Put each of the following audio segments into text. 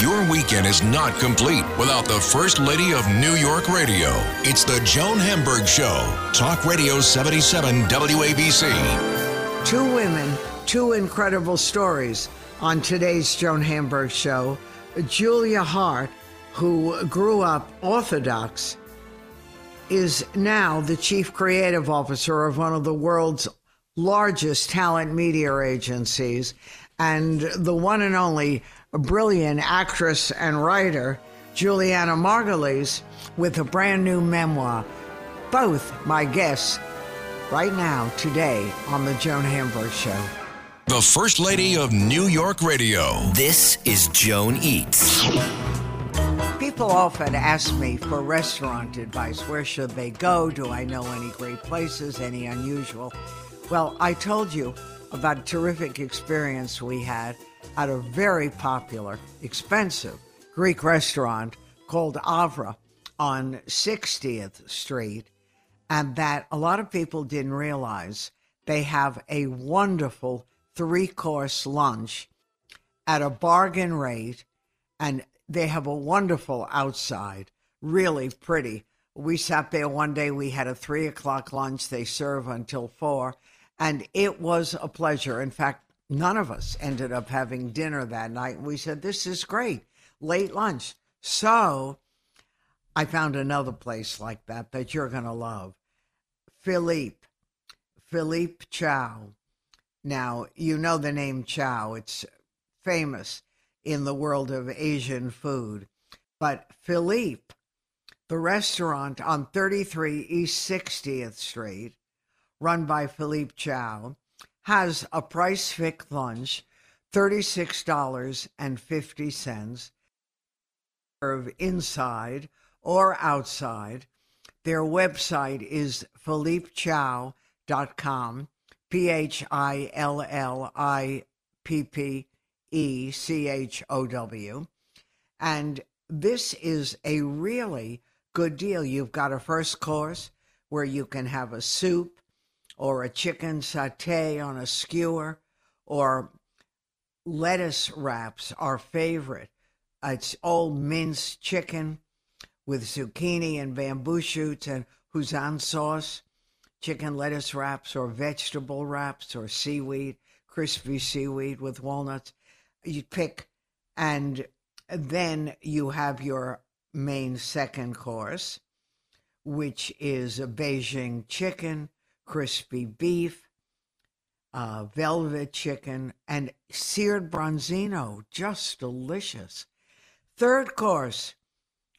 Your weekend is not complete without the First Lady of New York Radio. It's the Joan Hamburg Show. Talk Radio 77 WABC. Two women, two incredible stories on today's Joan Hamburg Show. Julia Haart, who grew up Orthodox, is now the chief creative officer of one of the world's largest talent media agencies and the one and only brilliant actress and writer, Julianna Margulies, with a brand new memoir. Both my guests right now, today, on The Joan Hamburg Show. The First Lady of New York Radio. This is Joan Eats. People often ask me for restaurant advice. Where should they go? Do I know any great places, any unusual? Well, I told you about a terrific experience we had at a very popular, expensive Greek restaurant called Avra on 60th Street, and that a lot of people didn't realize they have a wonderful three course lunch at a bargain rate, and they have a wonderful outside, really pretty. We sat there one day, we had a three o'clock lunch, they serve until four, and it was a pleasure. In fact, none of us ended up having dinner that night. We said, This is great, late lunch. So I found another place like that that you're going to love Philippe, Philippe Chow. Now, you know the name Chow, it's famous in the world of Asian food. But Philippe, the restaurant on 33 East 60th Street, run by Philippe Chow, has a price fix lunch, $36.50, serve inside or outside. Their website is philippechow.com, P H I L L I P P E C H O W. And this is a really good deal. You've got a first course where you can have a soup, or a chicken satay on a skewer or lettuce wraps, our favorite. It's old minced chicken with zucchini and bamboo shoots and Hoisin sauce, chicken lettuce wraps or vegetable wraps or seaweed, crispy seaweed with walnuts. You pick, and then you have your main second course, which is a Beijing chicken crispy beef, uh, velvet chicken, and seared bronzino. Just delicious. Third course,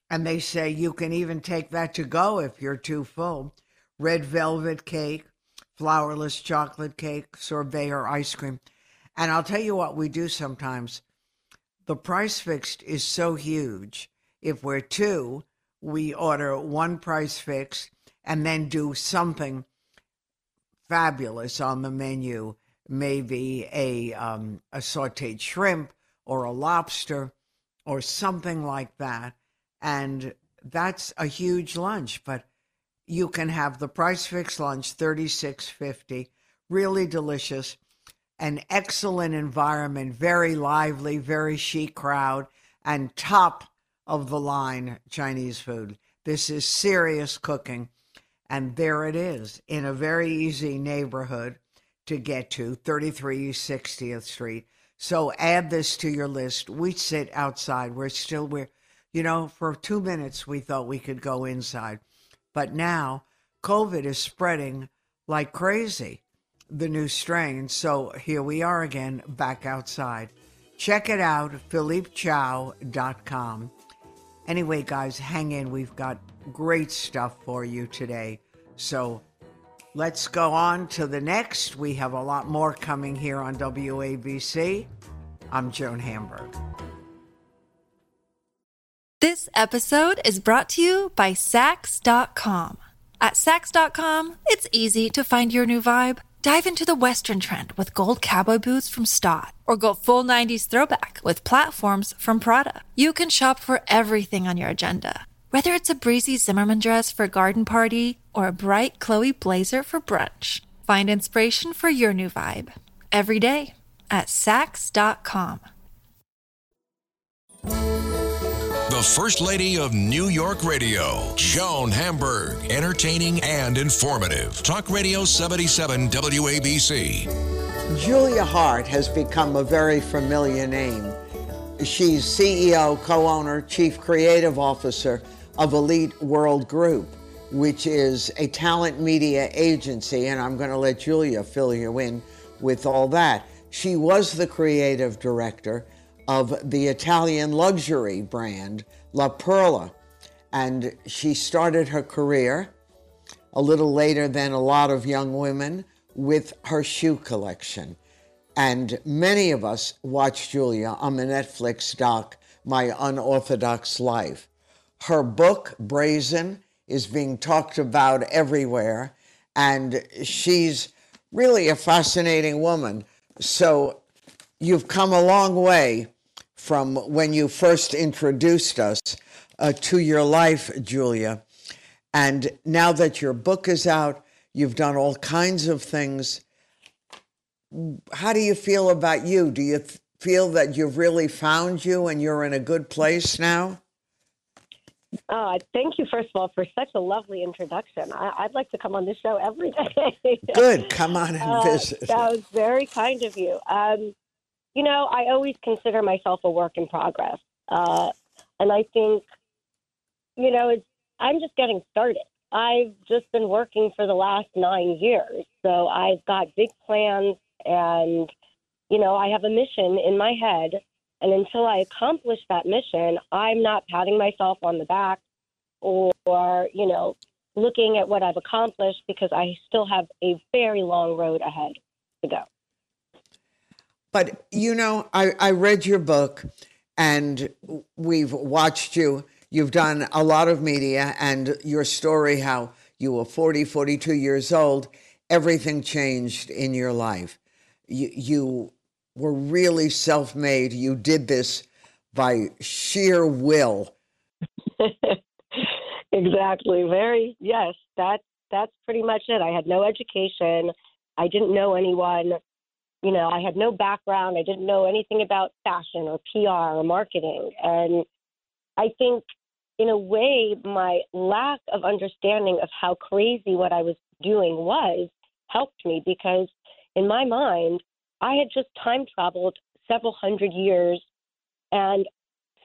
and they say you can even take that to go if you're too full. Red velvet cake, flourless chocolate cake, sorbet, or ice cream. And I'll tell you what we do sometimes. The price fixed is so huge. If we're two, we order one price fixed and then do something fabulous on the menu. Maybe a um, a sautéed shrimp or a lobster or something like that, and that's a huge lunch. But you can have the price fix lunch, thirty six fifty, really delicious, an excellent environment, very lively, very chic crowd, and top of the line Chinese food. This is serious cooking. And there it is in a very easy neighborhood to get to, 33 60th Street. So add this to your list. We sit outside. We're still, we're, you know, for two minutes we thought we could go inside. But now COVID is spreading like crazy, the new strain. So here we are again, back outside. Check it out, philippechow.com. Anyway, guys, hang in. We've got great stuff for you today. So let's go on to the next. We have a lot more coming here on WABC. I'm Joan Hamburg. This episode is brought to you by Saks.com. At Saks.com, it's easy to find your new vibe. Dive into the Western trend with gold cowboy boots from Staud, or go full 90s throwback with platforms from Prada. You can shop for everything on your agenda, whether it's a breezy Zimmermann dress for a garden party or a bright Chloe blazer for brunch. Find inspiration for your new vibe every day at Saks.com. The First Lady of New York Radio, Joan Hamburg. Entertaining and informative. Talk Radio 77 WABC. Julia Haart has become a very familiar name. She's CEO, co owner, chief creative officer of Elite World Group, which is a talent media agency, and I'm going to let Julia fill you in with all that. She was the creative director of the Italian luxury brand La Perla. And she started her career a little later than a lot of young women with her shoe collection. And many of us watch Julia on the Netflix doc, My Unorthodox Life. Her book, Brazen, is being talked about everywhere, and she's really a fascinating woman. So you've come a long way from when you first introduced us uh, to your life, Julia. And now that your book is out, you've done all kinds of things. How do you feel about you? Do you th- feel that you've really found you and you're in a good place now? Uh, thank you, first of all, for such a lovely introduction. I, would like to come on this show every day. Good. Come on and uh, visit. That was very kind of you. Um, you know, I always consider myself a work in progress. Uh, and I think, you know, it's, I'm just getting started. I've just been working for the last nine years. So I've got big plans and, you know, I have a mission in my head and until I accomplish that mission, I'm not patting myself on the back or, you know, looking at what I've accomplished because I still have a very long road ahead to go. But, you know, I, I read your book and we've watched you. You've done a lot of media and your story, how you were 40, 42 years old, everything changed in your life. You, you were really self made. You did this by sheer will. exactly. Very, yes. That, that's pretty much it. I had no education. I didn't know anyone. You know, I had no background. I didn't know anything about fashion or PR or marketing. And I think, in a way, my lack of understanding of how crazy what I was doing was helped me because, in my mind, I had just time traveled several hundred years and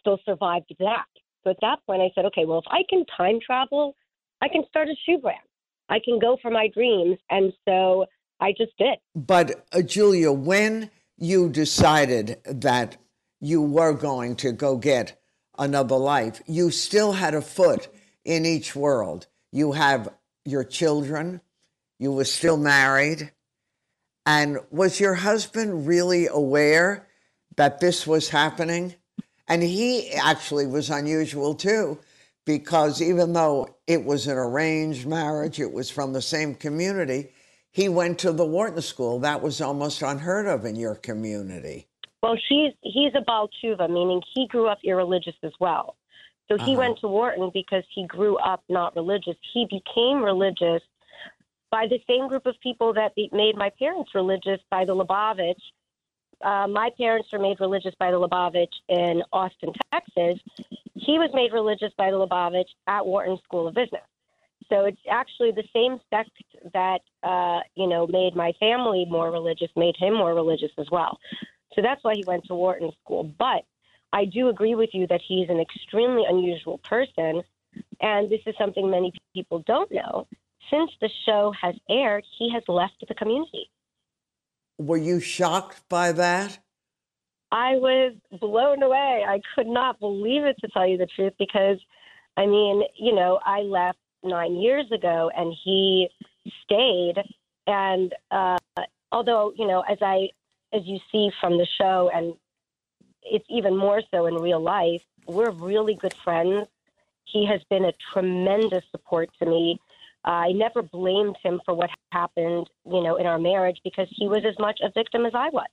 still survived that. So at that point, I said, okay, well, if I can time travel, I can start a shoe brand. I can go for my dreams. And so I just did. But, uh, Julia, when you decided that you were going to go get another life, you still had a foot in each world. You have your children, you were still married, and was your husband really aware that this was happening? And he actually was unusual too, because even though it was an arranged marriage, it was from the same community, he went to the Wharton School. That was almost unheard of in your community. Well, she's he's a Baal Teshuva, meaning he grew up irreligious as well. So he uh-huh. went to Wharton because he grew up not religious. He became religious by the same group of people that made my parents religious by the Lubavitch. Uh, my parents were made religious by the Lubavitch in Austin, Texas. He was made religious by the Lubavitch at Wharton School of Business. So it's actually the same sect that uh, you know made my family more religious, made him more religious as well. So that's why he went to Wharton School. But I do agree with you that he's an extremely unusual person, and this is something many people don't know since the show has aired, he has left the community. Were you shocked by that? I was blown away. I could not believe it, to tell you the truth, because, I mean, you know, I left nine years ago and he stayed. And uh, although, you know, as I, as you see from the show, and it's even more so in real life, we're really good friends. He has been a tremendous support to me. I never blamed him for what happened, you know, in our marriage because he was as much a victim as I was.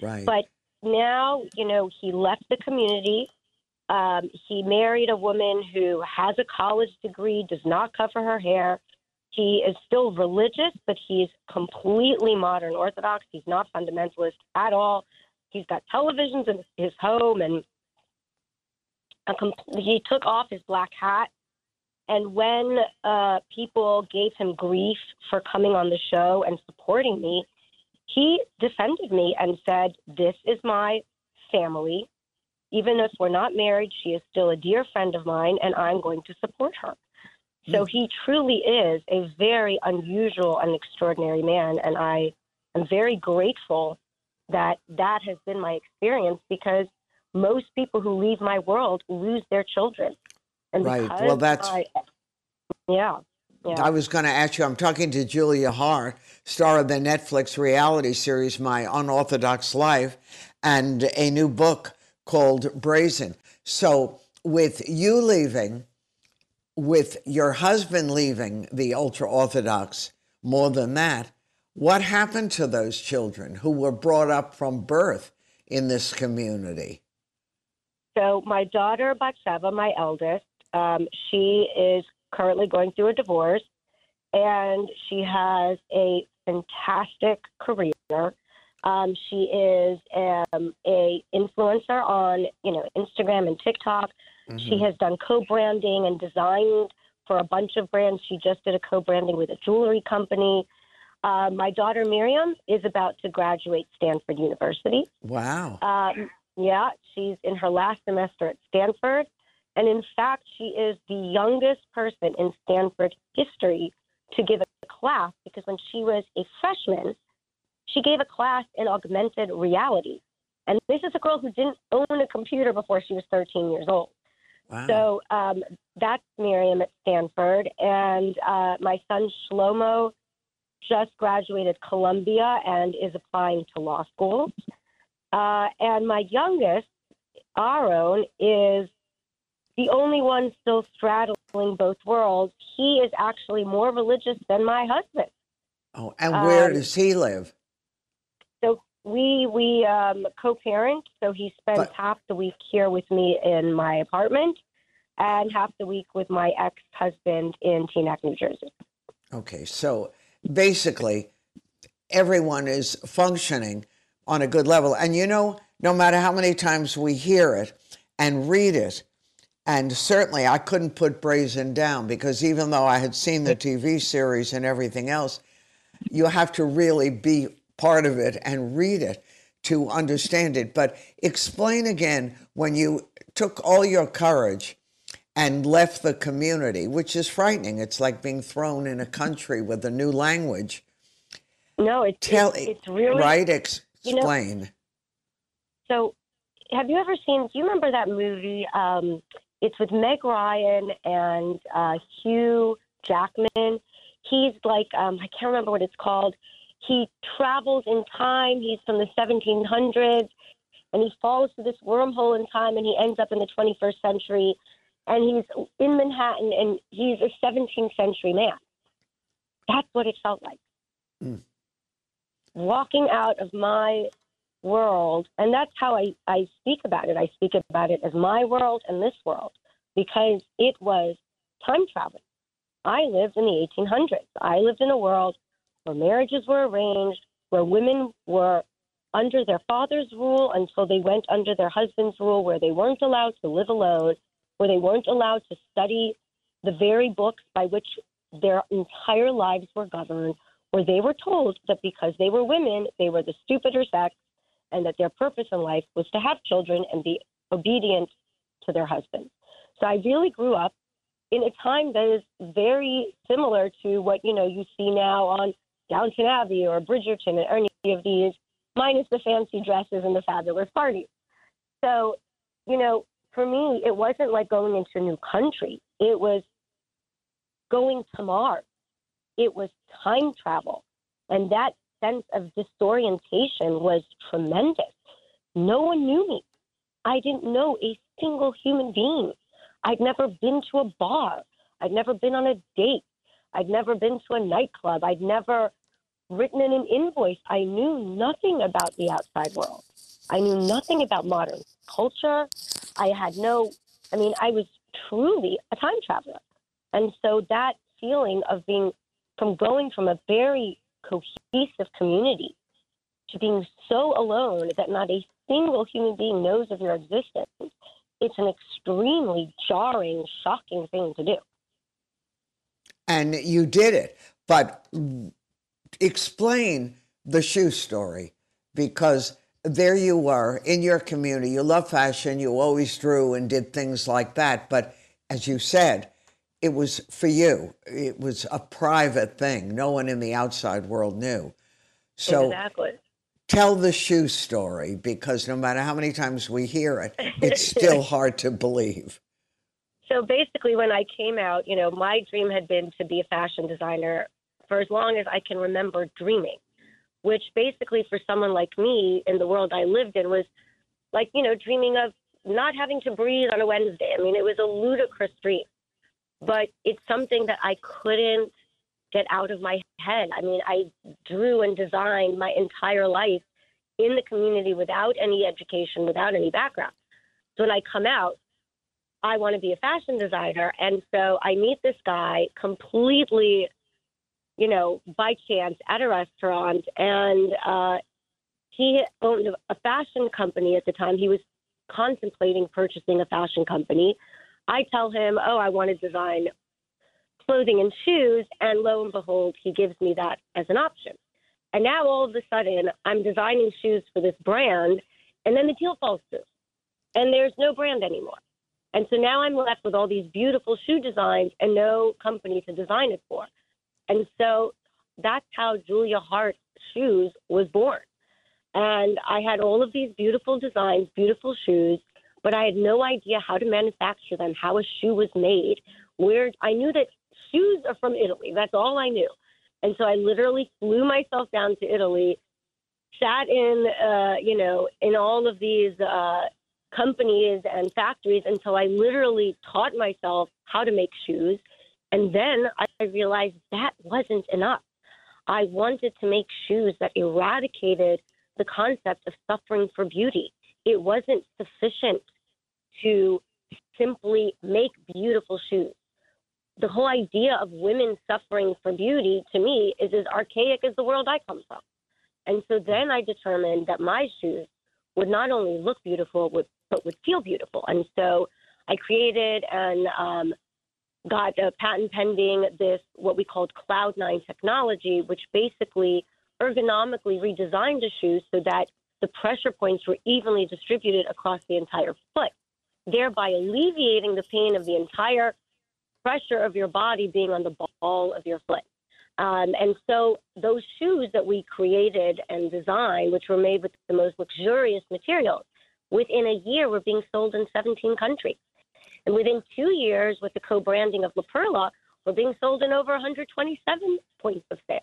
Right. But now, you know, he left the community. Um, he married a woman who has a college degree, does not cover her hair. He is still religious, but he's completely modern Orthodox. He's not fundamentalist at all. He's got televisions in his home, and a com- he took off his black hat. And when uh, people gave him grief for coming on the show and supporting me, he defended me and said, This is my family. Even if we're not married, she is still a dear friend of mine, and I'm going to support her. So he truly is a very unusual and extraordinary man, and I am very grateful that that has been my experience because most people who leave my world lose their children. And Right. Well, that's- I, yeah, yeah. I was going to ask you, I'm talking to Julia Haart, star of the Netflix reality series My Unorthodox Life, and a new book called Brazen. So, with you leaving, with your husband leaving the ultra Orthodox, more than that, what happened to those children who were brought up from birth in this community? So my daughter Batsheva, my eldest, um, she is currently going through a divorce, and she has a fantastic career. Um, she is um, a influencer on you know Instagram and TikTok. She has done co-branding and designed for a bunch of brands. She just did a co-branding with a jewelry company. Uh, my daughter Miriam is about to graduate Stanford University. Wow. Um, yeah, she's in her last semester at Stanford. And in fact, she is the youngest person in Stanford history to give a class because when she was a freshman, she gave a class in augmented reality. And this is a girl who didn't own a computer before she was 13 years old. Wow. So um, that's Miriam at Stanford. And uh, my son Shlomo just graduated Columbia and is applying to law school. Uh, and my youngest, Aaron, is the only one still straddling both worlds. He is actually more religious than my husband. oh, and where um, does he live? So we we um, co-parent. So he spends But- half the week here with me in my apartment, and half the week with my ex-husband in Teaneck, New Jersey. Okay, so basically, everyone is functioning on a good level. And you know, no matter how many times we hear it and read it, and certainly I couldn't put Brazen down because even though I had seen the TV series and everything else, you have to really be part of it and read it to understand it. But explain again when you took all your courage and left the community, which is frightening. It's like being thrown in a country with a new language. No, it's Tell it's, it's really right. Ex- you know- explain. So, have you ever seen? Do you remember that movie? Um, it's with Meg Ryan and uh, Hugh Jackman. He's like um, I can't remember what it's called. He travels in time. He's from the 1700s, and he falls through this wormhole in time, and he ends up in the 21st century, and he's in Manhattan, and he's a 17th century man. That's what it felt like. Mm. Walking out of my world, and that's how I, I speak about it. I speak about it as my world and this world because it was time travel. I lived in the 1800s. I lived in a world where marriages were arranged, where women were under their father's rule until they went under their husband's rule, where they weren't allowed to live alone, where they weren't allowed to study the very books by which their entire lives were governed, where they were told that because they were women, they were the stupider sex, and that their purpose in life was to have children and be obedient to their husbands. So I really grew up in a time that is very similar to what you know you see now on Downton Abbey or Bridgerton and any of these, minus the fancy dresses and the fabulous parties. So, you know, for me, it wasn't like going into a new country. It was going to Mars. It was time travel. And that sense of disorientation was tremendous. No one knew me. I didn't know a single human being. I'd never been to a bar. I'd never been on a date. I'd never been to a nightclub. I'd never written in an invoice. I knew nothing about the outside world. I knew nothing about modern culture. I had no, I mean, I was truly a time traveler. And so that feeling of being, from going from a very cohesive community to being so alone that not a single human being knows of your existence, it's an extremely jarring, shocking thing to do. And you did it. But explain the shoe story because there you were in your community. You love fashion. You always drew and did things like that. But as you said, it was for you. It was a private thing. No one in the outside world knew. So exactly. tell the shoe story because no matter how many times we hear it, it's still hard to believe. So basically, when I came out, you know, my dream had been to be a fashion designer for as long as I can remember dreaming, which basically for someone like me in the world I lived in was like, you know, dreaming of not having to breathe on a Wednesday. I mean, it was a ludicrous dream, but it's something that I couldn't get out of my head. I mean, I drew and designed my entire life in the community without any education, without any background. So when I come out, I want to be a fashion designer. And so I meet this guy completely, you know, by chance at a restaurant. And uh, he owned a fashion company at the time. He was contemplating purchasing a fashion company. I tell him, oh, I want to design clothing and shoes. And lo and behold, he gives me that as an option. And now all of a sudden, I'm designing shoes for this brand. And then the deal falls through. And there's no brand anymore. And so now I'm left with all these beautiful shoe designs and no company to design it for. And so that's how Julia Haart Shoes was born. And I had all of these beautiful designs, beautiful shoes, but I had no idea how to manufacture them, how a shoe was made. Where I knew that shoes are from Italy. That's all I knew. And so I literally flew myself down to Italy, sat in, uh, you know, in all of these uh, companies and factories until I literally taught myself how to make shoes. And then I realized that wasn't enough. I wanted to make shoes that eradicated the concept of suffering for beauty. It wasn't sufficient to simply make beautiful shoes. The whole idea of women suffering for beauty to me is as archaic as the world I come from. And so then I determined that my shoes would not only look beautiful, but would feel beautiful. And so I created and um, got a patent pending this, what we called Cloud9 technology, which basically ergonomically redesigned the shoes so that the pressure points were evenly distributed across the entire foot, thereby alleviating the pain of the entire pressure of your body being on the ball of your foot. Um, and so those shoes that we created and designed, which were made with the most luxurious materials, within a year were being sold in 17 countries. And within two years, with the co-branding of La Perla, we're being sold in over 127 points of sale.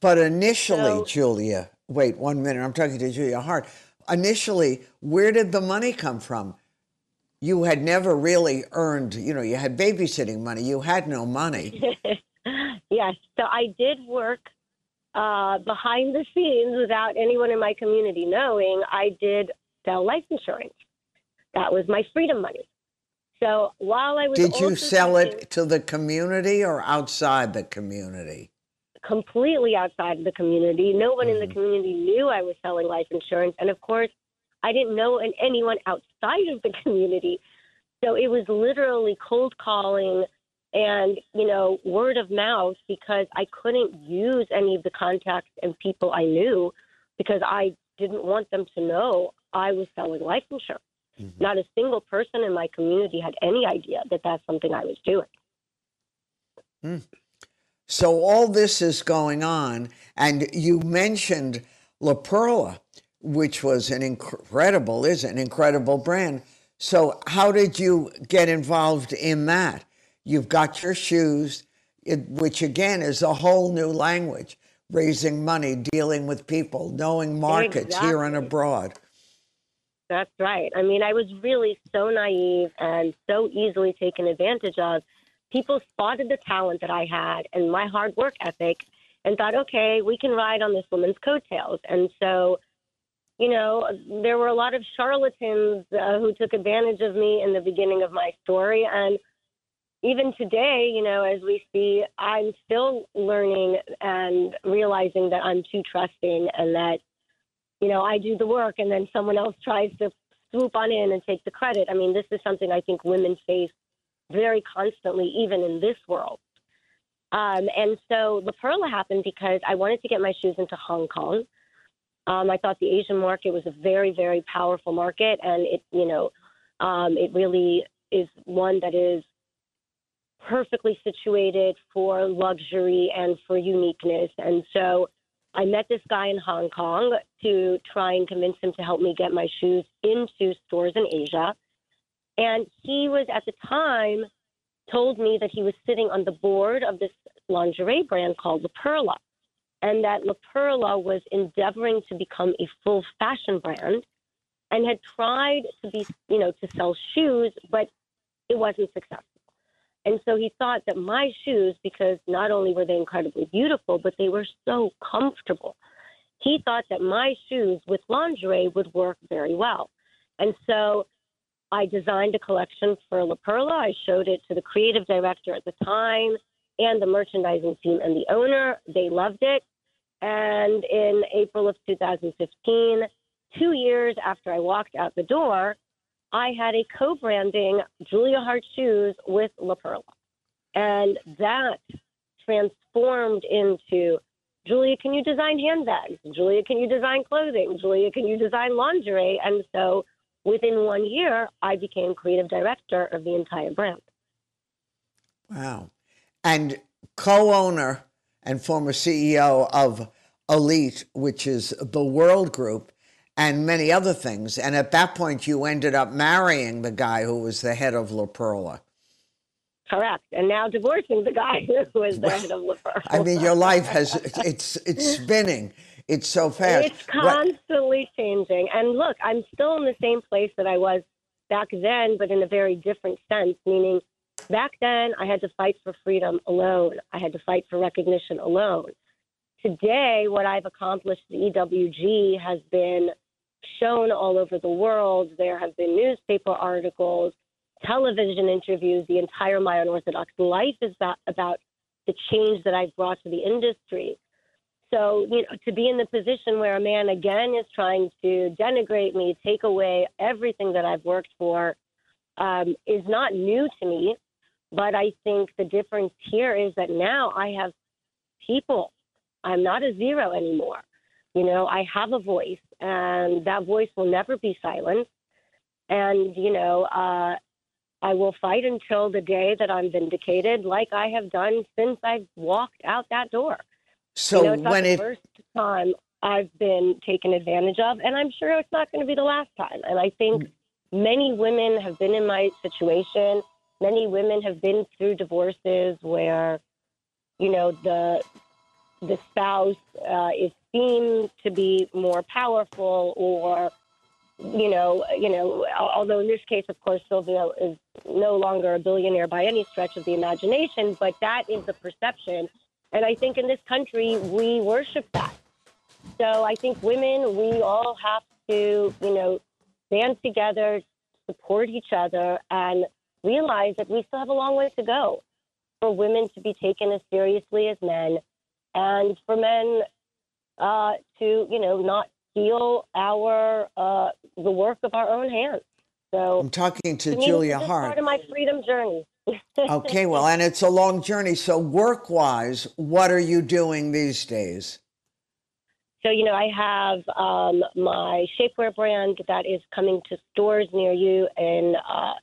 But initially, so, Julia, wait one minute, I'm talking to Julia Haart. Initially, where did the money come from? You had never really earned, you know, you had babysitting money, you had no money. yes, so I did work uh, behind the scenes without anyone in my community knowing. I did sell life insurance. That was my freedom money. So while I was did you sell it to the community or outside the community? Completely outside of the community. No one mm-hmm. in the mm-hmm. community knew I was selling life insurance, and of course, I didn't know anyone outside of the community. So it was literally cold calling and you know word of mouth because I couldn't use any of the contacts and people I knew because I didn't want them to know I was selling life insurance. Mm-hmm. Not a single person in my community had any idea that that's something I was doing. Mm. So all this is going on, and you mentioned La Perla, which was an incredible, is an incredible brand. So how did you get involved in that? You've got your shoes, it, which again is a whole new language, raising money, dealing with people, knowing markets exactly. here and abroad. That's right. I mean, I was really so naive and so easily taken advantage of. People spotted the talent that I had and my hard work ethic and thought, okay, we can ride on this woman's coattails. And so, you know, there were a lot of charlatans uh, who took advantage of me in the beginning of my story. And even today, you know, as we see, I'm still learning and realizing that I'm too trusting and that, you know, I do the work and then someone else tries to swoop on in and take the credit. I mean, this is something I think women face very constantly, even in this world. Um, and so La Perla happened because I wanted to get my shoes into Hong Kong. Um, I thought the Asian market was a very, very powerful market, and it, you know, um, it really is one that is perfectly situated for luxury and for uniqueness. And so I met this guy in Hong Kong to try and convince him to help me get my shoes into stores in Asia. And he was at the time told me that he was sitting on the board of this lingerie brand called La Perla, and that La Perla was endeavoring to become a full fashion brand and had tried to be, you know, to sell shoes, but it wasn't successful. And so he thought that my shoes, because not only were they incredibly beautiful, but they were so comfortable, he thought that my shoes with lingerie would work very well. And so I designed a collection for La Perla. I showed it to the creative director at the time and the merchandising team and the owner. They loved it. And in April of 2015, two years after I walked out the door, I had a co branding Julia Haart shoes with La Perla. And that transformed into Julia, can you design handbags? Julia, can you design clothing? Julia, can you design lingerie? And so within one year, I became creative director of the entire brand. Wow. And co owner and former CEO of Elite, which is the World Group, and many other things. And at that point, you ended up marrying the guy who was the head of La Perla. Correct, and now divorcing the guy who was the head of La Perla. I mean, your life has it's it's spinning. It's so fast. It's constantly changing. And look, I'm still in the same place that I was back then, but in a very different sense, meaning back then I had to fight for freedom alone. I had to fight for recognition alone. Today, what I've accomplished the EWG has been shown all over the world. There have been newspaper articles, television interviews. The entire My Unorthodox Life is about, about the change that I've brought to the industry. So, you know, to be in the position where a man again is trying to denigrate me, take away everything that I've worked for, um, is not new to me. But I think the difference here is that now I have people. I'm not a zero anymore. You know, I have a voice, and that voice will never be silenced. And, you know, uh, I will fight until the day that I'm vindicated, like I have done since I've walked out that door. So you know, when the it first time I've been taken advantage of, and I'm sure it's not going to be the last time. And I think mm. many women have been in my situation. Many women have been through divorces where, you know, the the spouse uh, is seen to be more powerful, or you know, you know. Although in this case, of course, Silvio is no longer a billionaire by any stretch of the imagination, but that is the perception and I think in this country, we worship that. So I think women, we all have to, you know, band together, support each other, and realize that we still have a long way to go for women to be taken as seriously as men, and for men uh, to, you know, not steal our uh, the work of our own hands. So I'm talking to, to Julia Haart. Part of my freedom journey okay, well, and it's a long journey. So, work wise, what are you doing these days? So, you know, I have um, my shapewear brand that is coming to stores near you in uh,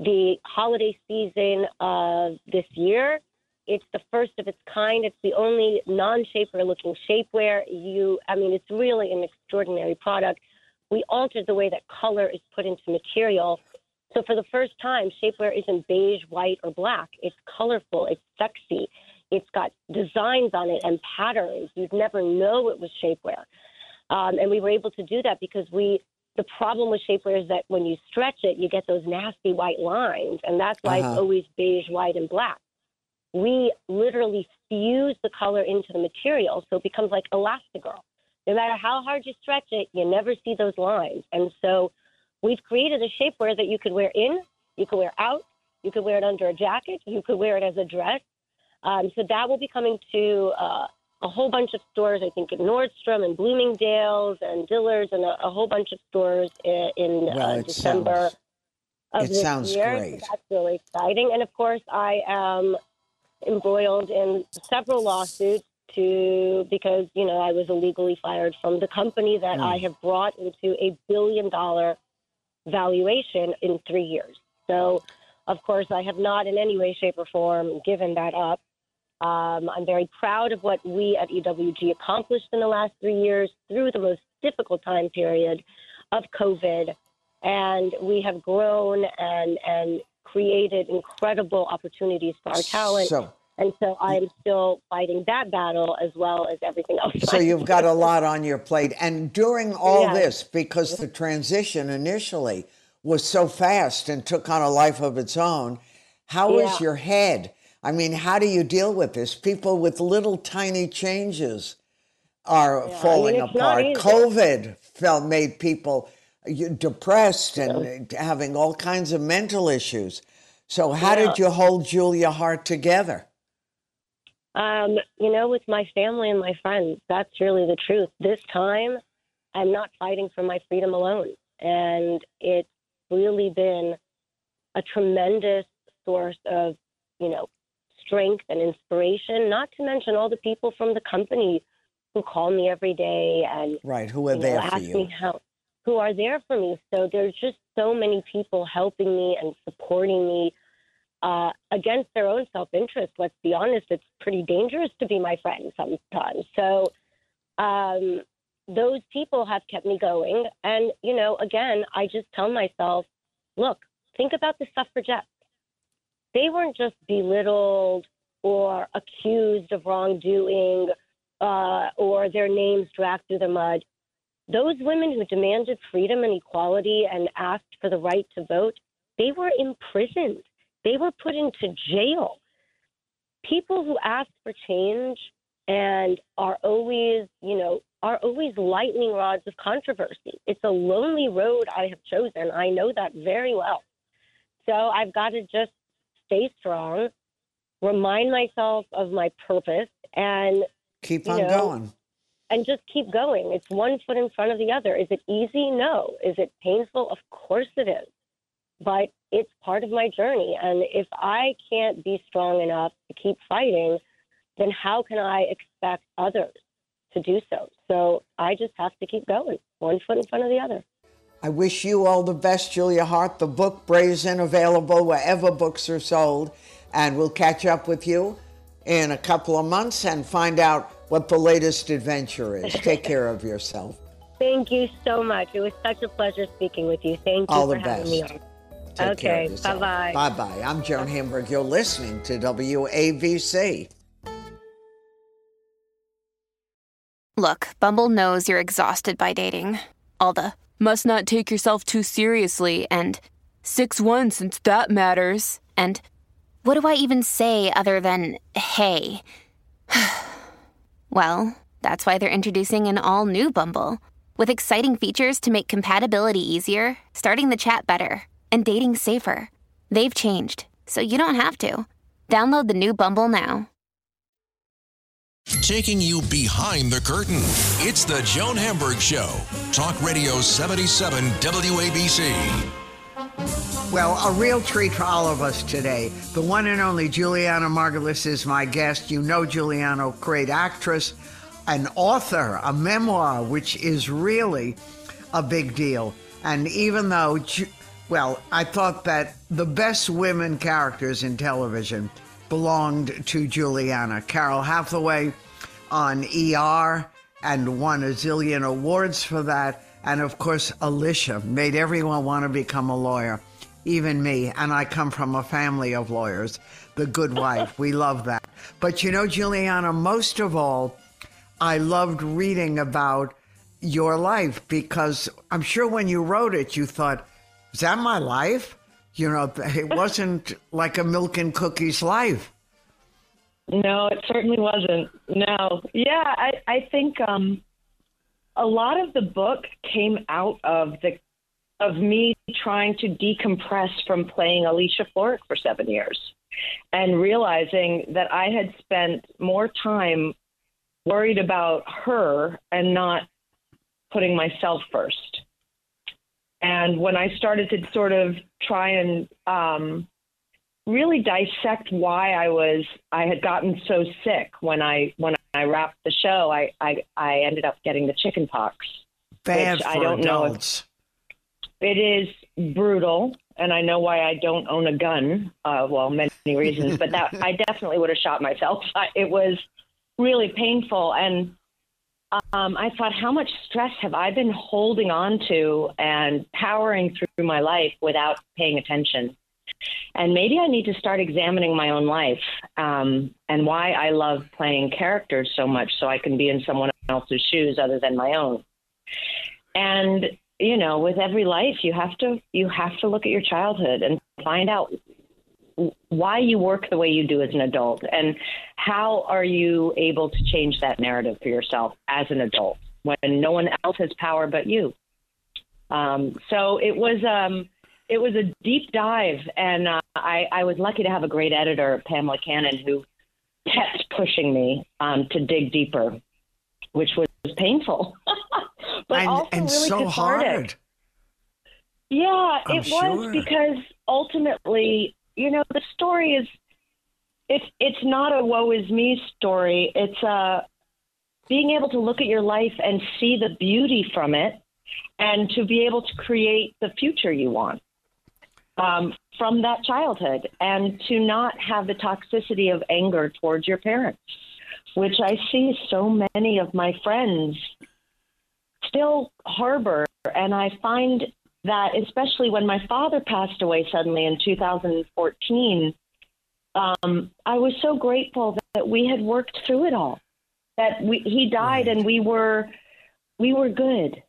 the holiday season of this year. It's the first of its kind. It's the only non shapewear looking shapewear. You, I mean, it's really an extraordinary product. We altered the way that color is put into material so for the first time, shapewear isn't beige, white, or black. It's colorful. It's sexy. It's got designs on it and patterns. You'd never know it was shapewear. Um, and we were able to do that because we the problem with shapewear is that when you stretch it, you get those nasty white lines, and that's why Uh-huh. it's always beige, white, and black. We literally fuse the color into the material, so it becomes like Elastigirl. No matter how hard you stretch it, you never see those lines. And so we've created a shapewear that you could wear in, you could wear out, you could wear it under a jacket, you could wear it as a dress. Um, so that will be coming to uh, a whole bunch of stores, I think, in Nordstrom and Bloomingdale's and Dillard's and a, a whole bunch of stores in, in Well, uh, December sounds- it sounds year. great. So that's really exciting. And of course, I am embroiled in several lawsuits to because you know I was illegally fired from the company that Hmm. I have brought into a billion dollar valuation in three years. So, of course, I have not in any way, shape, or form given that up. Um, I'm very proud of what we at EWG accomplished in the last three years through the most difficult time period of COVID. And we have grown and, and created incredible opportunities for our talent. So, and so I am still fighting that battle as well as everything else. so you've got a lot on your plate. And during all Yeah. this, because the transition initially was so fast and took on a life of its own, how is Yeah. your head? I mean, how do you deal with this? People with little tiny changes are Yeah, I falling mean, apart. COVID felt made people uh, depressed and having all kinds of mental issues. So, how did you hold Julia Haart together? Um, you know, with my family and my friends, that's really the truth. This time, I'm not fighting for my freedom alone. And it's really been a tremendous source of, you know, strength and inspiration, not to mention all the people from the company who call me every day and Right, who are you know, there for ask you? me how who are there for me. So there's just so many people helping me and supporting me uh, against their own self interest. Let's be honest, it's pretty dangerous to be my friend sometimes. So um, those people have kept me going. And, you know, again, I just tell myself, look, think about the suffragettes. They weren't just belittled or accused of wrongdoing uh, or their names dragged through the mud. Those women who demanded freedom and equality and asked for the right to vote, they were imprisoned. They were put into jail. People who ask for change and are always, you know, are always lightning rods of controversy. It's a lonely road I have chosen. I know that very well. So I've got to just stay strong, remind myself of my purpose, and Keep on know, going. and just keep going. It's one foot in front of the other. Is it easy? No. Is it painful? Of course it is. But it's part of my journey. And if I can't be strong enough to keep fighting, then how can I expect others to do so? So I just have to keep going, one foot in front of the other. I wish you all the best, Julia Haart. The book Brazen available wherever books are sold, and we'll catch up with you in a couple of months and find out what the latest adventure is. Take care of yourself. Thank you so much. It was such a pleasure speaking with you. Thank you All for the having me best. on. Take care Okay, bye-bye. Bye bye. I'm Joan Hamburg. You're listening to WABC. Look, Bumble knows you're exhausted by dating. All the must not take yourself too seriously and 6 1 since that matters. And what do I even say other than hey? well, that's why they're introducing an all new Bumble with exciting features to make compatibility easier, starting the chat better, and dating safer. They've changed, so you don't have to. Download the new Bumble now. Taking you behind the curtain. It's the Joan Hamburg Show. Talk Radio 77 WABC. Well, a real treat for all of us today. The one and only Julianna Margulies is my guest. You know Julianna, great actress, an author, a memoir, which is really a big deal. And even though, Ju- well, I thought that the best women characters in television belonged to Julianna. Carol Hathaway on ER and won a zillion awards for that. And of course, Alicia made everyone want to become a lawyer, even me. And I come from a family of lawyers. The Good Wife, we love that. But you know, Julianna, most of all, I loved reading about your life because I'm sure when you wrote it, you thought, is that my life? You know, it wasn't like a milk and cookies life. No, it certainly wasn't. No. Yeah, I, I think um, a lot of the book came out of the of me trying to decompress from playing Alicia Florrick for seven years and realizing that I had spent more time worried about her and not putting myself first. And when I started to sort of try and um, really dissect why I was I had gotten so sick when I when I wrapped the show, I I, I ended up getting the chicken pox. Bad for I don't adults. know if it is brutal, and I know why I don't own a gun. Uh, well, many reasons, but that I definitely would have shot myself. It was really painful, and um, I thought, how much stress have I been holding on to and powering through my life without paying attention? And maybe I need to start examining my own life um, and why I love playing characters so much so I can be in someone else's shoes other than my own. And you know, with every life, you have to you have to look at your childhood and find out why you work the way you do as an adult and how are you able to change that narrative for yourself as an adult when no one else has power but you. Um, so it was um, it was a deep dive, and uh, I, I was lucky to have a great editor, Pamela Cannon, who kept pushing me um, to dig deeper, which was painful, but and, also and really so cathartic. hard. Yeah, I'm it sure. was because ultimately, you know, the story is it's it's not a woe is me story. It's uh being able to look at your life and see the beauty from it and to be able to create the future you want um, from that childhood and to not have the toxicity of anger towards your parents, which I see so many of my friends still harbor. And I find that, especially when my father passed away suddenly in 2014, um, I was so grateful that we had worked through it all. That we, he died Right. and we were we were good,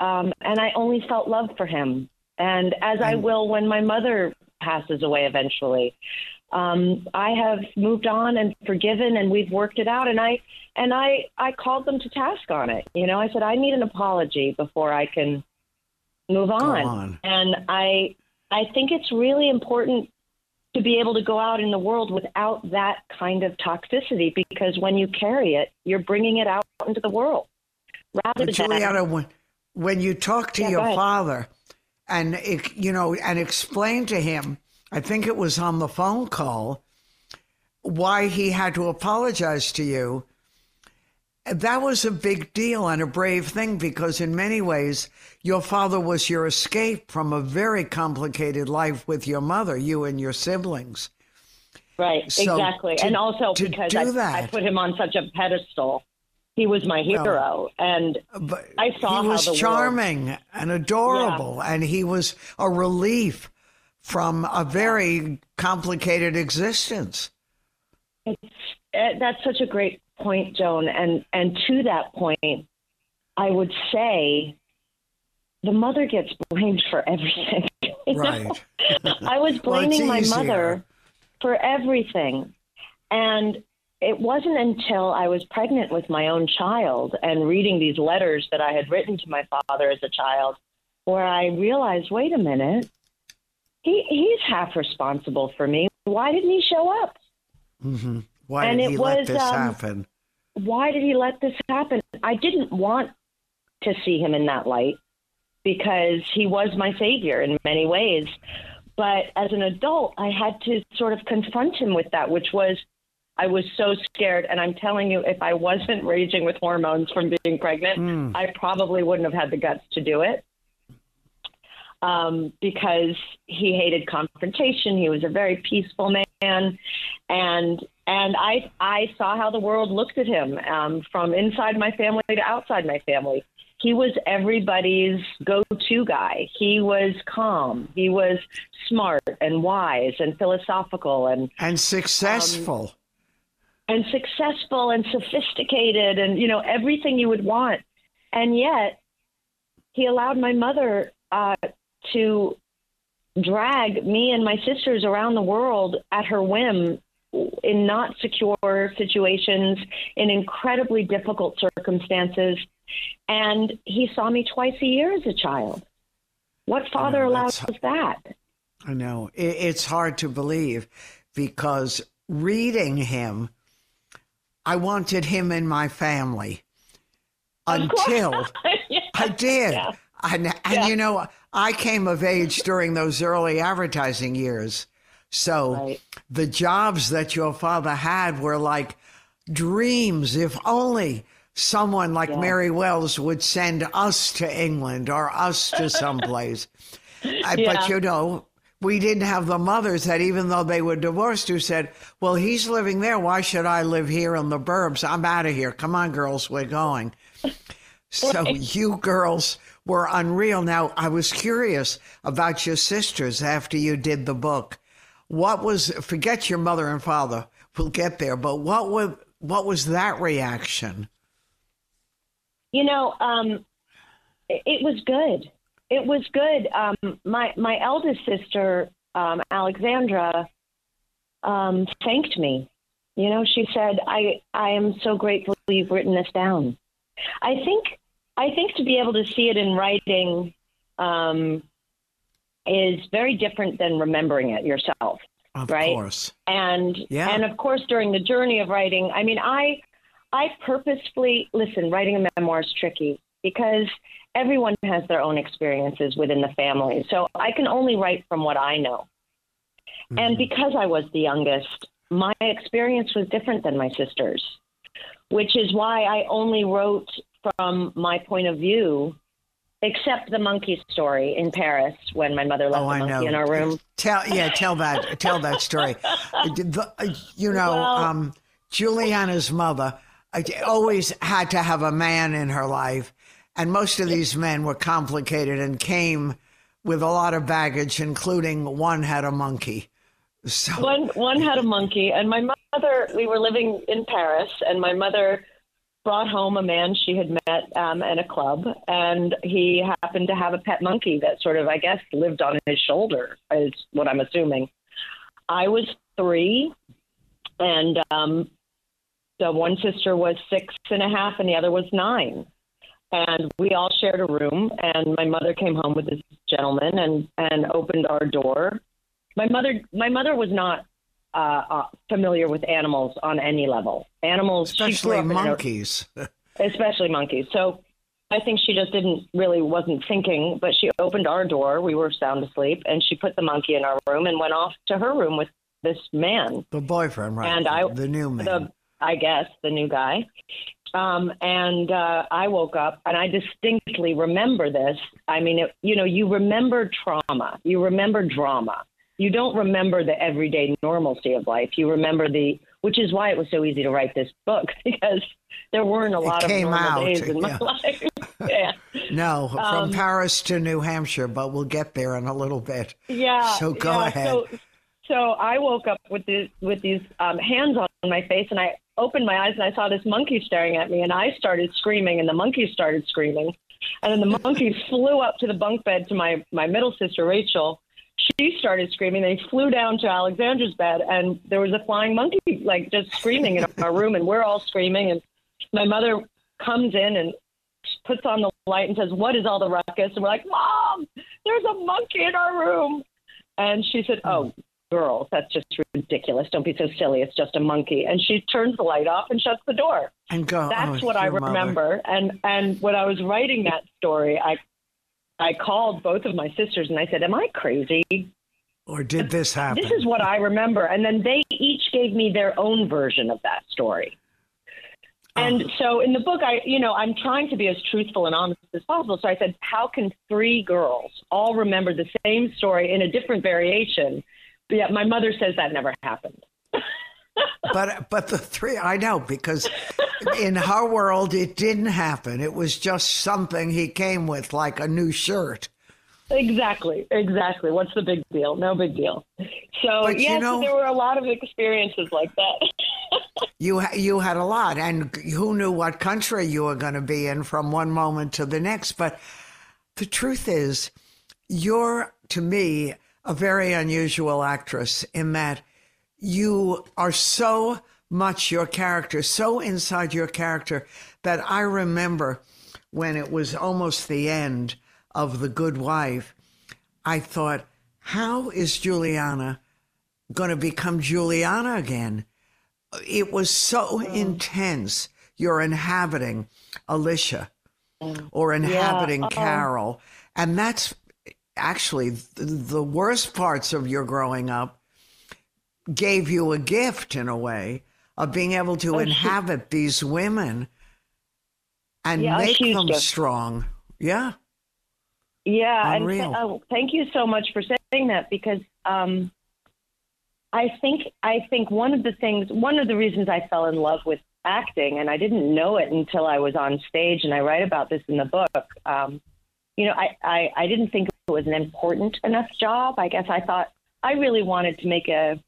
um, and I only felt love for him. And as I And- will when my mother passes away eventually, um, I have moved on and forgiven, and we've worked it out. And I and I I called them to task on it. You know, I said I need an apology before I can move on. on. And I I think it's really important to be able to go out in the world without that kind of toxicity because when you carry it, you're bringing it out into the world. Rather But than Julianna, when, when you talk to Yeah, your father and it, you know and explain to him, I think it was on the phone call, why he had to apologize to you. That was a big deal and a brave thing because, in many ways, your father was your escape from a very complicated life with your mother, you and your siblings. Right, So exactly. to- and also because I, that- I put him on such a pedestal. He was my hero. and But I saw he how was the world- charming and adorable, and he was a relief from a very complicated existence. eh, that's such a great point, Joan. And and to that point, I would say the mother gets blamed for everything. Right. I was Well, blaming my mother for everything. And it wasn't until I was pregnant with my own child and reading these letters that I had written to my father as a child where I realized wait a minute, he, he's half responsible for me. Why didn't he show up? Mm-hmm. Why And did it he let was, this um, happen? why did he let this happen? I didn't want to see him in that light because he was my savior in many ways. But as an adult, I had to sort of confront him with that, which was I was so scared. And I'm telling you, if I wasn't raging with hormones from being pregnant, I probably wouldn't have had the guts to do it. Um, because he hated confrontation. He was a very peaceful man, and and I I saw how the world looked at him um, from inside my family to outside my family. He was everybody's go-to guy. He was calm. He was smart and wise and philosophical and And successful. and successful and sophisticated and you know everything you would want and yet he allowed my mother uh, to drag me and my sisters around the world at her whim in not secure situations, in incredibly difficult circumstances. And he saw me twice a year as a child. What father know, allows that? I know it's hard to believe because reading him, I wanted him in my family until Yeah. I did. Yeah. And, and Yeah. you know, I came of age during those early advertising years. So Right. the jobs that your father had were like dreams. If only someone like Yeah. Mary Wells would send us to England or us to someplace. I, Yeah. But you know, we didn't have the mothers that, even though they were divorced, who said, Well, he's living there. Why should I live here in the burbs? I'm out of here. Come on, girls, we're going. So you girls were unreal. Now, I was curious about your sisters after you did the book. What was, forget your mother and father, we'll get there, but what was, what was that reaction? You know, um, it, was good. It was good. Um, my my eldest sister, um, Alexandra, um, thanked me. You know, she said, "I I am so grateful you've written this down." I think I think to be able to see it in writing um, is very different than remembering it yourself Of Right. course. and Yeah. and of course during the journey of writing i mean i i purposefully listen writing a memoir is tricky because everyone has their own experiences within the family so i can only write from what i know and mm-hmm. because i was the youngest my experience was different than my sister's which is why i only wrote from my point of view except the monkey story in paris when my mother left Oh, the I monkey know. in our room Tell yeah, tell that tell that story. The- you know, Well- um, Julianna's mother uh, always had to have a man in her life, and most of these men were complicated and came with a lot of baggage, including one had a monkey. So one one had a monkey and my mother we were living in paris and my mother brought home a man she had met um, at a club and he happened to have a pet monkey that sort of i guess lived on his shoulder is what i'm assuming. I was three and um, the one sister was six and a half and the other was nine. And we all shared a room and my mother came home with this gentleman and and opened our door. My mother my mother was not uh, uh, familiar with animals on any level animals especially up in a- monkeys. especially monkeys so i think she just didn't really wasn't thinking but she opened our door we were sound asleep and she put the monkey in our room and went off to her room with this man The boyfriend, right? And I- the new man. the I guess the new guy. Um, and uh, I woke up and I distinctly remember this. I mean, it, you know, you remember trauma, you remember drama. You don't remember the everyday normalcy of life. You remember the, which is why it was so easy to write this book because there weren't a lot of normal out, days in my yeah. life. yeah. no, from um, Paris to New Hampshire, but we'll get there in a little bit. Yeah. So go yeah, ahead. So, so I woke up with these with these um, hands on my face, and I opened my eyes and I saw this monkey staring at me, and I started screaming, and the monkey started screaming, and then the monkey flew up to the bunk bed to my my middle sister Rachel. She started screaming. They flew down to Alexandra's bed, and there was a flying monkey like just screaming in our room, and we're all screaming. And my mother comes in and puts on the light and says, "What is all the ruckus?" And we're like, "Mom, there's a monkey in our room." And she said, "Oh, girls, that's just ridiculous. Don't be so silly. It's just a monkey." And she turns the light off and shuts the door. And go. That's oh, what I your mother. remember. And and when I was writing that story, I I called both of my sisters and I said, "Am I crazy? Or did this happen? This is what I remember." And then they each gave me their own version of that story. Oh. And so in the book, I, you know, I'm trying to be as truthful and honest as possible. So I said, how can three girls all remember the same story in a different variation? But yet my mother says that never happened. But but the three I know because in her world it didn't happen. It was just something he came with, like a new shirt. Exactly, exactly. What's the big deal? No big deal. So But you yes, know- there were a lot of experiences like that. You you had a lot, and who knew what country you were going to be in from one moment to the next. But the truth is, you're to me a very unusual actress in that you are so much your character, so inside your character that I remember when it was almost the end of The Good Wife, I thought, how is Julianna going to become Julianna again? It was so mm. intense. You're inhabiting Alicia mm. or inhabiting yeah. Carol. And that's actually the worst parts of your growing up gave you a gift in a way of being able to oh, inhabit she, these women and yeah, make them strong. Yeah. Yeah. Unreal. And uh, thank you so much for saying that because um, I think I think one of the things, one of the reasons I fell in love with acting, and I didn't know it until I was on stage, and I write about this in the book. Um, you know, I, I, I didn't think it was an important enough job. I guess I thought I really wanted to make a,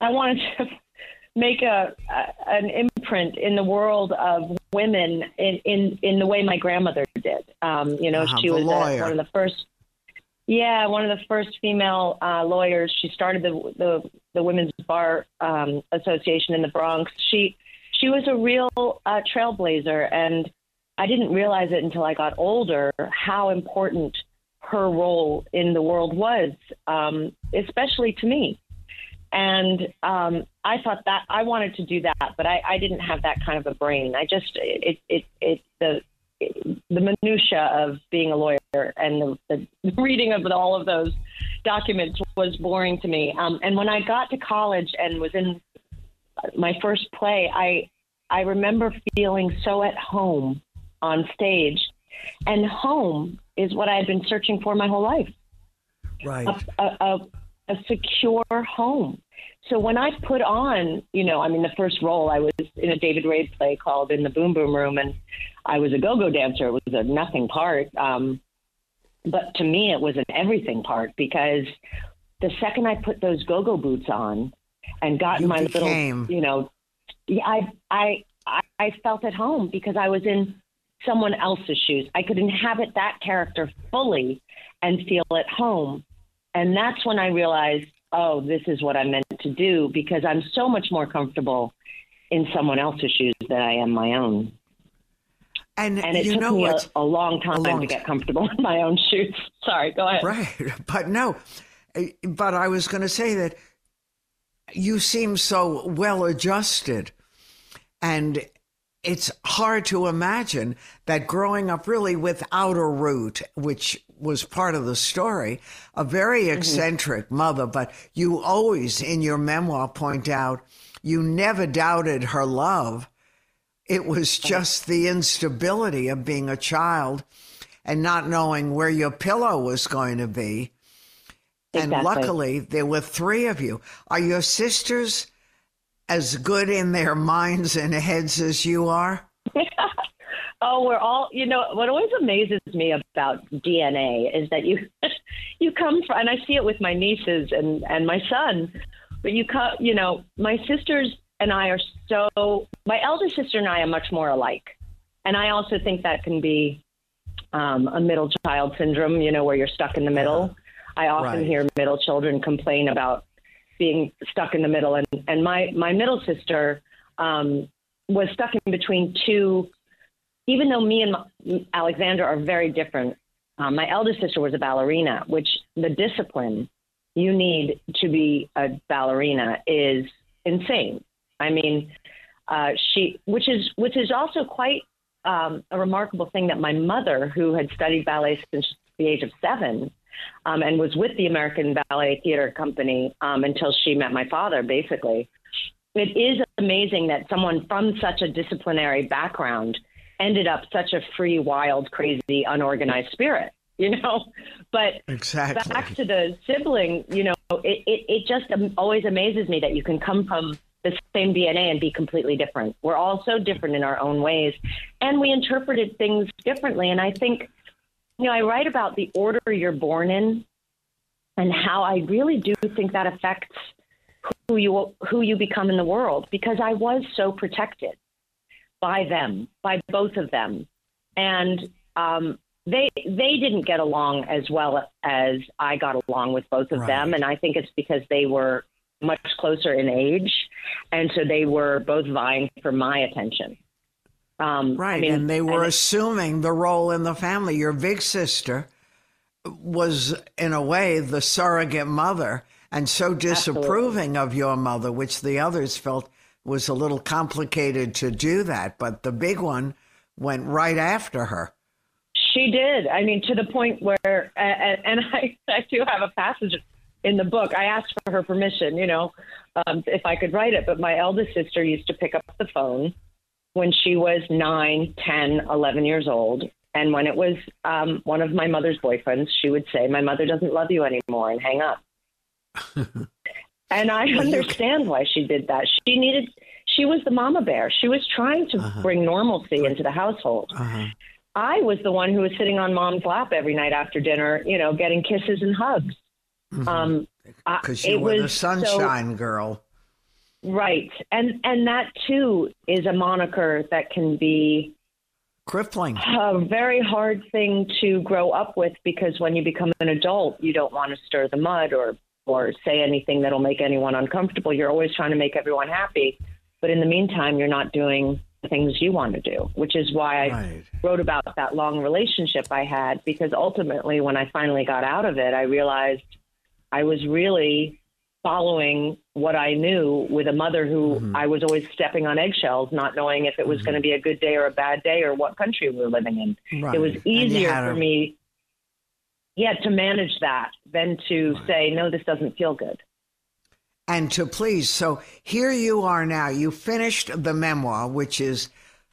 I wanted to make a, a an imprint in the world of women in in, in the way my grandmother did. Um, you know, uh-huh, she was a, one of the first. Yeah, one of the first female uh, lawyers. She started the the, the Women's Bar um, Association in the Bronx. She she was a real uh, trailblazer, and I didn't realize it until I got older how important her role in the world was, um, especially to me. And um, I thought that I wanted to do that, but I, I didn't have that kind of a brain. I just it it it the the minutia of being a lawyer and the, the reading of all of those documents was boring to me. Um, and when I got to college and was in my first play, I I remember feeling so at home on stage, and home is what I had been searching for my whole life. Right. A, a, a, a secure home. So when I put on, you know, I mean, the first role, I was in a David Rabe play called In the Boom Boom Room, and I was a go-go dancer. It was a nothing part, um, but to me, it was an everything part because the second I put those go-go boots on and got you my became... little, you know, I, I, I felt at home because I was in someone else's shoes. I could inhabit that character fully and feel at home. And that's when I realized, oh, this is what I'm meant to do because I'm so much more comfortable in someone else's shoes than I am my own. And, and it you took know me a, a, long time a long to get comfortable in my own shoes. Sorry, go ahead. Right. But no, but I was going to say that you seem so well adjusted and it's hard to imagine that growing up really without a root, which was part of the story, a very mm-hmm. eccentric mm-hmm. mother, but you always in your memoir point out you never doubted her love. It was just the instability of being a child and not knowing where your pillow was going to be. Exactly. And luckily, there were three of you. Are your sisters as good in their minds and heads as you are? oh, we're all, you know, what always amazes me about DNA is that you you come from and I see it with my nieces and and my son, but you come, you know, my sisters and I are so my elder sister and I are much more alike. And I also think that can be um, a middle child syndrome, you know, where you're stuck in the middle. I often right. hear middle children complain about being stuck in the middle. And, and my, my middle sister um, was stuck in between two, even though me and Alexandra are very different. Um, my eldest sister was a ballerina, which the discipline you need to be a ballerina is insane. I mean, uh, she, which is which is also quite um, a remarkable thing that my mother, who had studied ballet since the age of seven, um, and was with the American Ballet Theater Company um, until she met my father, basically. It is amazing that someone from such a disciplinary background ended up such a free, wild, crazy, unorganized spirit, you know? But exactly. back to the sibling, you know, it, it, it just always amazes me that you can come from the same DNA and be completely different. We're all so different in our own ways, and we interpreted things differently. And I think you know, I write about the order you're born in and how I really do think that affects who you who you become in the world because I was so protected by them, by both of them. And um, they they didn't get along as well as I got along with both of Right. them, and I think it's because they were much closer in age, and so they were both vying for my attention. Um, I Right. mean, and they were and- assuming the role in the family. Your big sister was, in a way, the surrogate mother and so disapproving of your mother, which the others felt was a little complicated to do that. But the big one went right after her. She did. I mean, to the point where, and, and I, I do have a passage in the book. I asked for her permission, you know, um, if I could write it. But my eldest sister used to pick up the phone when she was nine, ten, eleven years old. And when it was um, one of my mother's boyfriends, she would say, My mother doesn't love you anymore and hang up. and I understand why she did that. She needed, she was the mama bear. She was trying to bring normalcy into the household. Uh-huh. I was the one who was sitting on mom's lap every night after dinner, you know, getting kisses and hugs. Um, Because it you were the sunshine girl. Right, and and that too is a moniker that can be Crippling. a very hard thing to grow up with because when you become an adult, you don't want to stir the mud or or say anything that'll make anyone uncomfortable. You're always trying to make everyone happy, but in the meantime, you're not doing the things you want to do, which is why I Right. wrote about that long relationship I had because ultimately, when I finally got out of it, I realized I was really following what I knew with a mother who mm-hmm. I was always stepping on eggshells, not knowing if it was going to mm-hmm. be a good day or a bad day or what country we were living in. Right. It was easier for a- me, yeah, to manage that than to say, no, this doesn't feel good. and to please. So here you are now. You finished the memoir, which is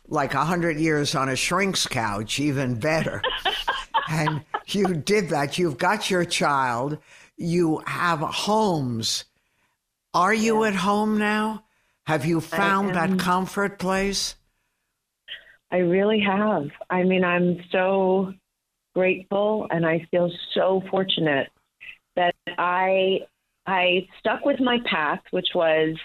like a hundred years on a shrink's couch, even better. and you did that. You've got your child. You have homes. Are you at home now? Have you found that comfort place? I really have. I mean, I'm so grateful and I feel so fortunate that I I stuck with my path, which was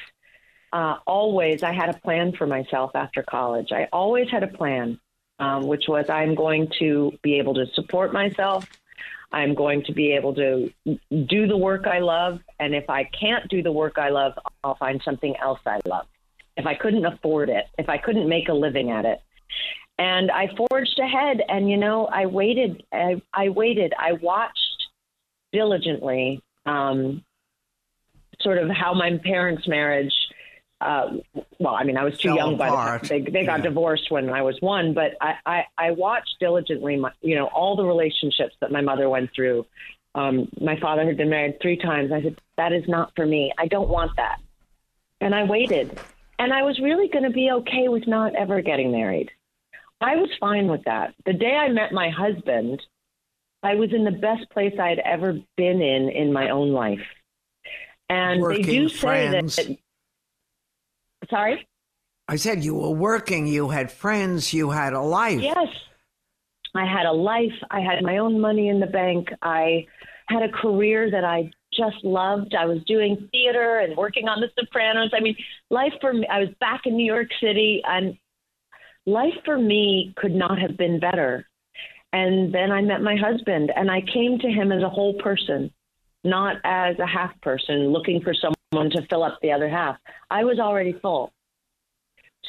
uh, always I had a plan for myself after college. I always had a plan, um, which was I'm going to be able to support myself. I'm going to be able to do the work I love, and if I can't do the work I love, I'll find something else I love. If I couldn't afford it, if I couldn't make a living at it, and I forged ahead. And you know, I waited. I, I waited. I watched diligently, um, sort of how my parents' marriage. Uh, well, I mean, I was too Fell young by the apart. time they they got Yeah. divorced when I was one. But I, I I watched diligently, my, you know, all the relationships that my mother went through. Um, my father had been married three times. I said, that is not for me. I don't want that. And I waited. And I was really going to be okay with not ever getting married. I was fine with that. The day I met my husband, I was in the best place I'd ever been in in my own life. And Working they do say friends. that. Sorry? I said you were working, you had friends, you had a life. Yes. I had a life. I had my own money in the bank. I had a career that I just loved. I was doing theater and working on The Sopranos. I mean, life for me, I was back in New York City, and life for me could not have been better. And then I met my husband, and I came to him as a whole person, not as a half person looking for someone to fill up the other half. I was already full.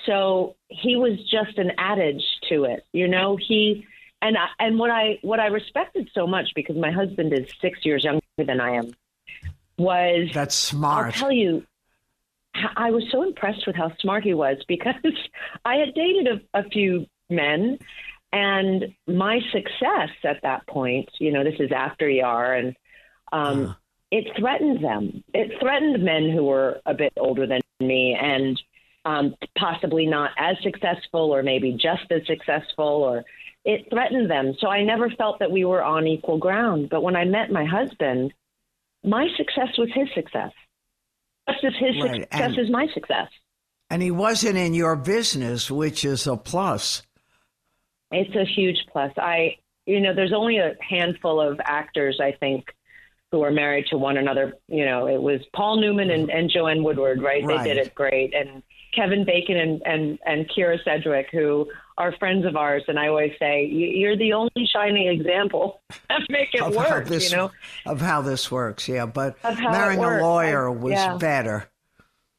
So he was just an adage to it, you know. He and I, and what I what I respected so much because my husband is six years younger than I am was That's I'll smart. tell you, I was so impressed with how smart he was because I had dated a, a few men, and my success at that point, you know, this is after ER, and um, Uh. It threatened them. It threatened men who were a bit older than me and um, possibly not as successful or maybe just as successful or it threatened them. So I never felt that we were on equal ground. But when I met my husband, my success was his success. Just as his Right, success and- is my success. And he wasn't in your business, which is a plus. It's a huge plus. I, you know, there's only a handful of actors, I think, who were married to one another. You know, it was Paul Newman and, and Joanne Woodward, right? Right. They did it great. And Kevin Bacon and, and, and Kyra Sedgwick, who are friends of ours, and I always say you're the only shining example that make it of work. How this, you know, of how this works. Yeah, but Of how it marrying a lawyer I- was yeah. better.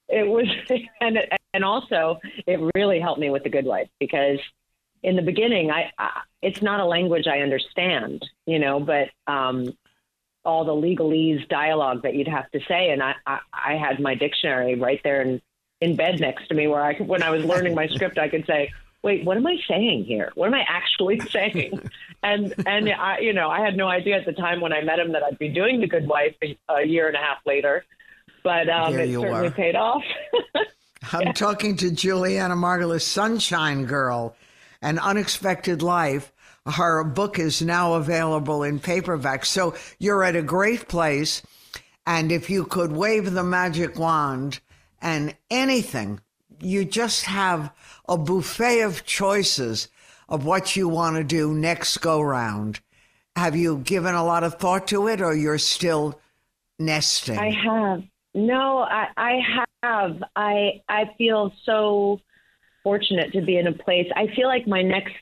it was, and and also it really helped me with the Good Wife because in the beginning, I, I it's not a language I understand, you know, but um, all the legalese dialogue that you'd have to say, and I, I, I had my dictionary right there in, in bed next to me, where I when I was learning my script, I could say, "Wait, what am I saying here? What am I actually saying?" and and I, you know, I had no idea at the time when I met him that I'd be doing The Good Wife a, a year and a half later, but um, it certainly were. paid off. I'm talking to Julianna Margulies, Sunshine Girl, An Unexpected Life. Her book is now available in paperback. So you're at a great place. And if you could wave the magic wand and anything, you just have a buffet of choices of what you want to do next go round. Have you given a lot of thought to it or you're still nesting? I have. No, I, I have. I I feel so fortunate to be in a place. I feel like my next,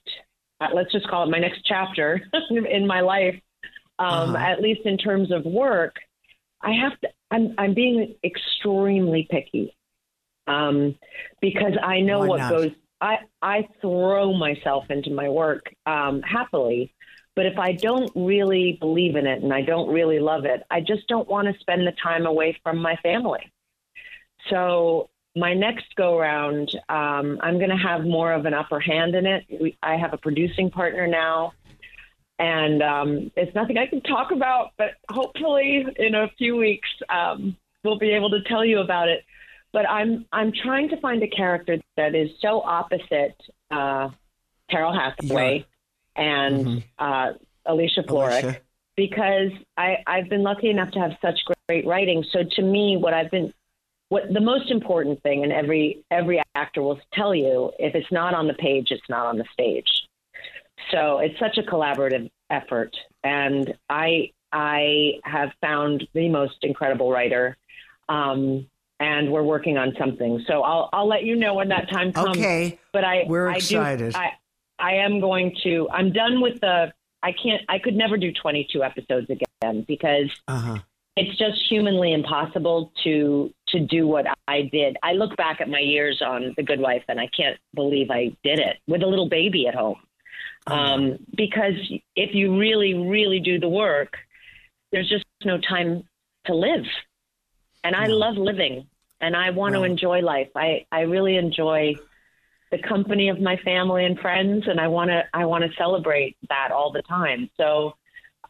let's just call it my next chapter in my life, um, Uh-huh. at least in terms of work. I have to. I'm I'm being extremely picky, um, because I know Why what not? goes. I I throw myself into my work um, happily, but if I don't really believe in it and I don't really love it, I just don't want to spend the time away from my family. So my next go round, um, I'm going to have more of an upper hand in it. We, I have a producing partner now, and um, it's nothing I can talk about, but hopefully in a few weeks um, we'll be able to tell you about it. But I'm I'm trying to find a character that is so opposite uh, Carol Hathaway and uh, Alicia Florrick Alicia? because I, I've been lucky enough to have such great writing. So to me, what I've been, what the most important thing, and every every actor will tell you, if it's not on the page, it's not on the stage. So it's such a collaborative effort, and I I have found the most incredible writer, um, and we're working on something. So I'll I'll let you know when that time comes. Okay. but I We're I excited. Do, I I am going to. I'm done with the. I can't. I could never do 22 episodes again because Uh huh. It's just humanly impossible to to do what I did. I look back at my years on The Good Wife and I can't believe I did it with a little baby at home. Um, because if you really, really do the work, there's just no time to live. And I love living and I want to enjoy life. I, I really enjoy the company of my family and friends and I want to I want to celebrate that all the time. So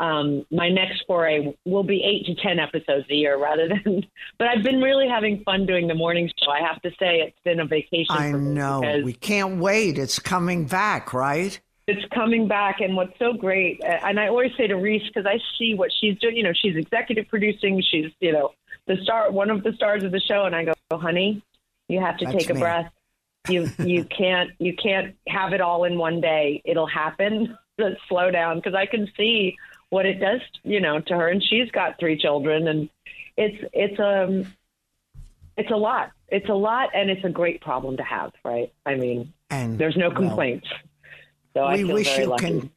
um, my next foray will be eight to ten episodes a year rather than. But I've been really having fun doing the morning show. I have to say it's been a vacation. I know. We can't wait. It's coming back, right? it's coming back, and what's so great. uh, And I always say to Reese because I see what she's doing. You know, she's executive producing. She's you know the star, one of the stars of the show, and I go, oh, honey, you have to That's take a me. breath. You you can't you can't have it all in one day. It'll happen. Slow down because I can see what it does, you know, to her. And she's got three children, and it's it's um it's a lot. It's a lot, and it's a great problem to have, right? I mean, And there's no well, complaints. so I we wish you lucky. con-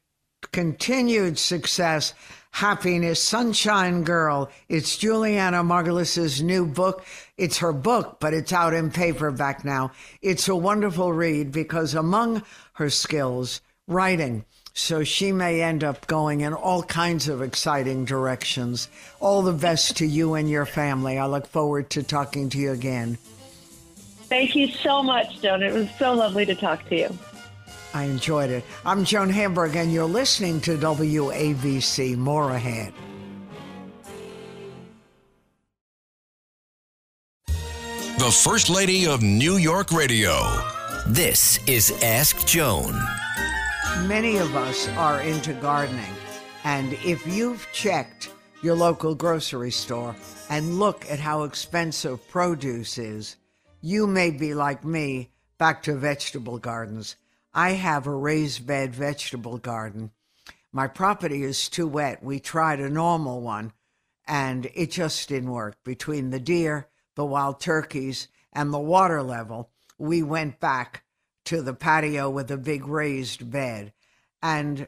continued success, happiness, sunshine girl. It's Julianna Margulies's new book. It's her book, but it's out in paperback now. It's a wonderful read because among her skills, writing. So she may end up going in all kinds of exciting directions. All the best to you and your family. I look forward to talking to you again. Thank you so much, Joan. It was so lovely to talk to you. I enjoyed it. I'm Joan Hamburg, and you're listening to WABC. More ahead. The First Lady of New York Radio. This is Ask Joan. Many of us are into gardening, and if you've checked your local grocery store and look at how expensive produce is, you may be like me back to vegetable gardens. I have a raised bed vegetable garden. My property is too wet. We tried a normal one, and it just didn't work. Between the deer, the wild turkeys, and the water level, we went back to the patio with a big raised bed. And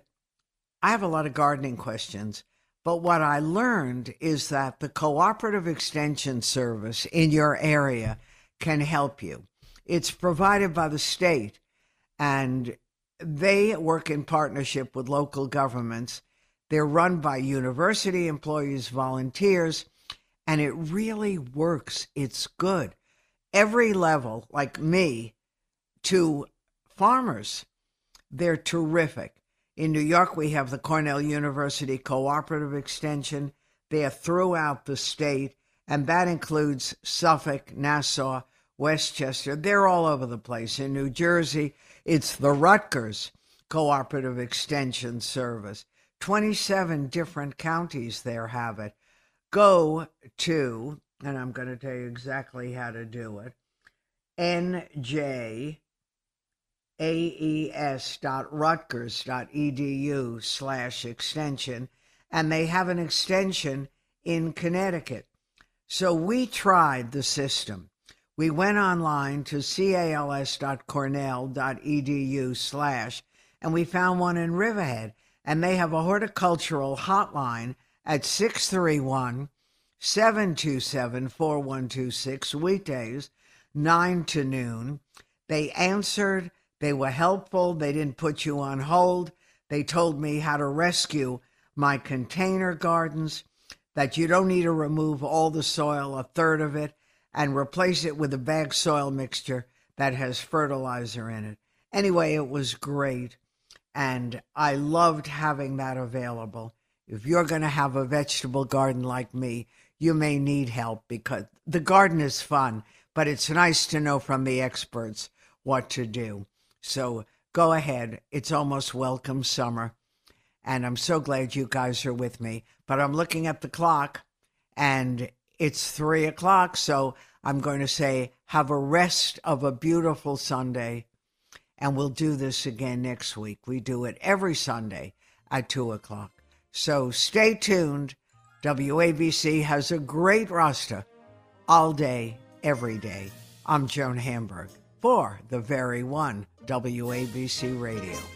I have a lot of gardening questions. But what I learned is that the cooperative extension service in your area can help you. It's provided by the state, and they work in partnership with local governments. They're run by university employees, volunteers, and it really works. It's good. Every level, like me, to farmers, they're terrific. In New York, we have the Cornell University Cooperative Extension. They are throughout the state, and that includes Suffolk, Nassau, Westchester. They're all over the place. In New Jersey, it's the Rutgers Cooperative Extension Service. 27 different counties there have it. Go to, and I'm going to tell you exactly how to do it, NJ aes.rutgers.edu slash extension, and they have an extension in Connecticut. So we tried the system. We went online to cals.cornell.edu slash, and we found one in Riverhead, and they have a horticultural hotline at 631 727 4126 weekdays, 9 to noon. They answered they were helpful. They didn't put you on hold. They told me how to rescue my container gardens, that you don't need to remove all the soil, a third of it, and replace it with a bag soil mixture that has fertilizer in it. Anyway, it was great. And I loved having that available. If you're going to have a vegetable garden like me, you may need help because the garden is fun, but it's nice to know from the experts what to do. So go ahead. It's almost welcome summer. And I'm so glad you guys are with me. But I'm looking at the clock and it's three o'clock. So I'm going to say, have a rest of a beautiful Sunday. And we'll do this again next week. We do it every Sunday at two o'clock. So stay tuned. WABC has a great roster all day, every day. I'm Joan Hamburg for the very one WABC Radio.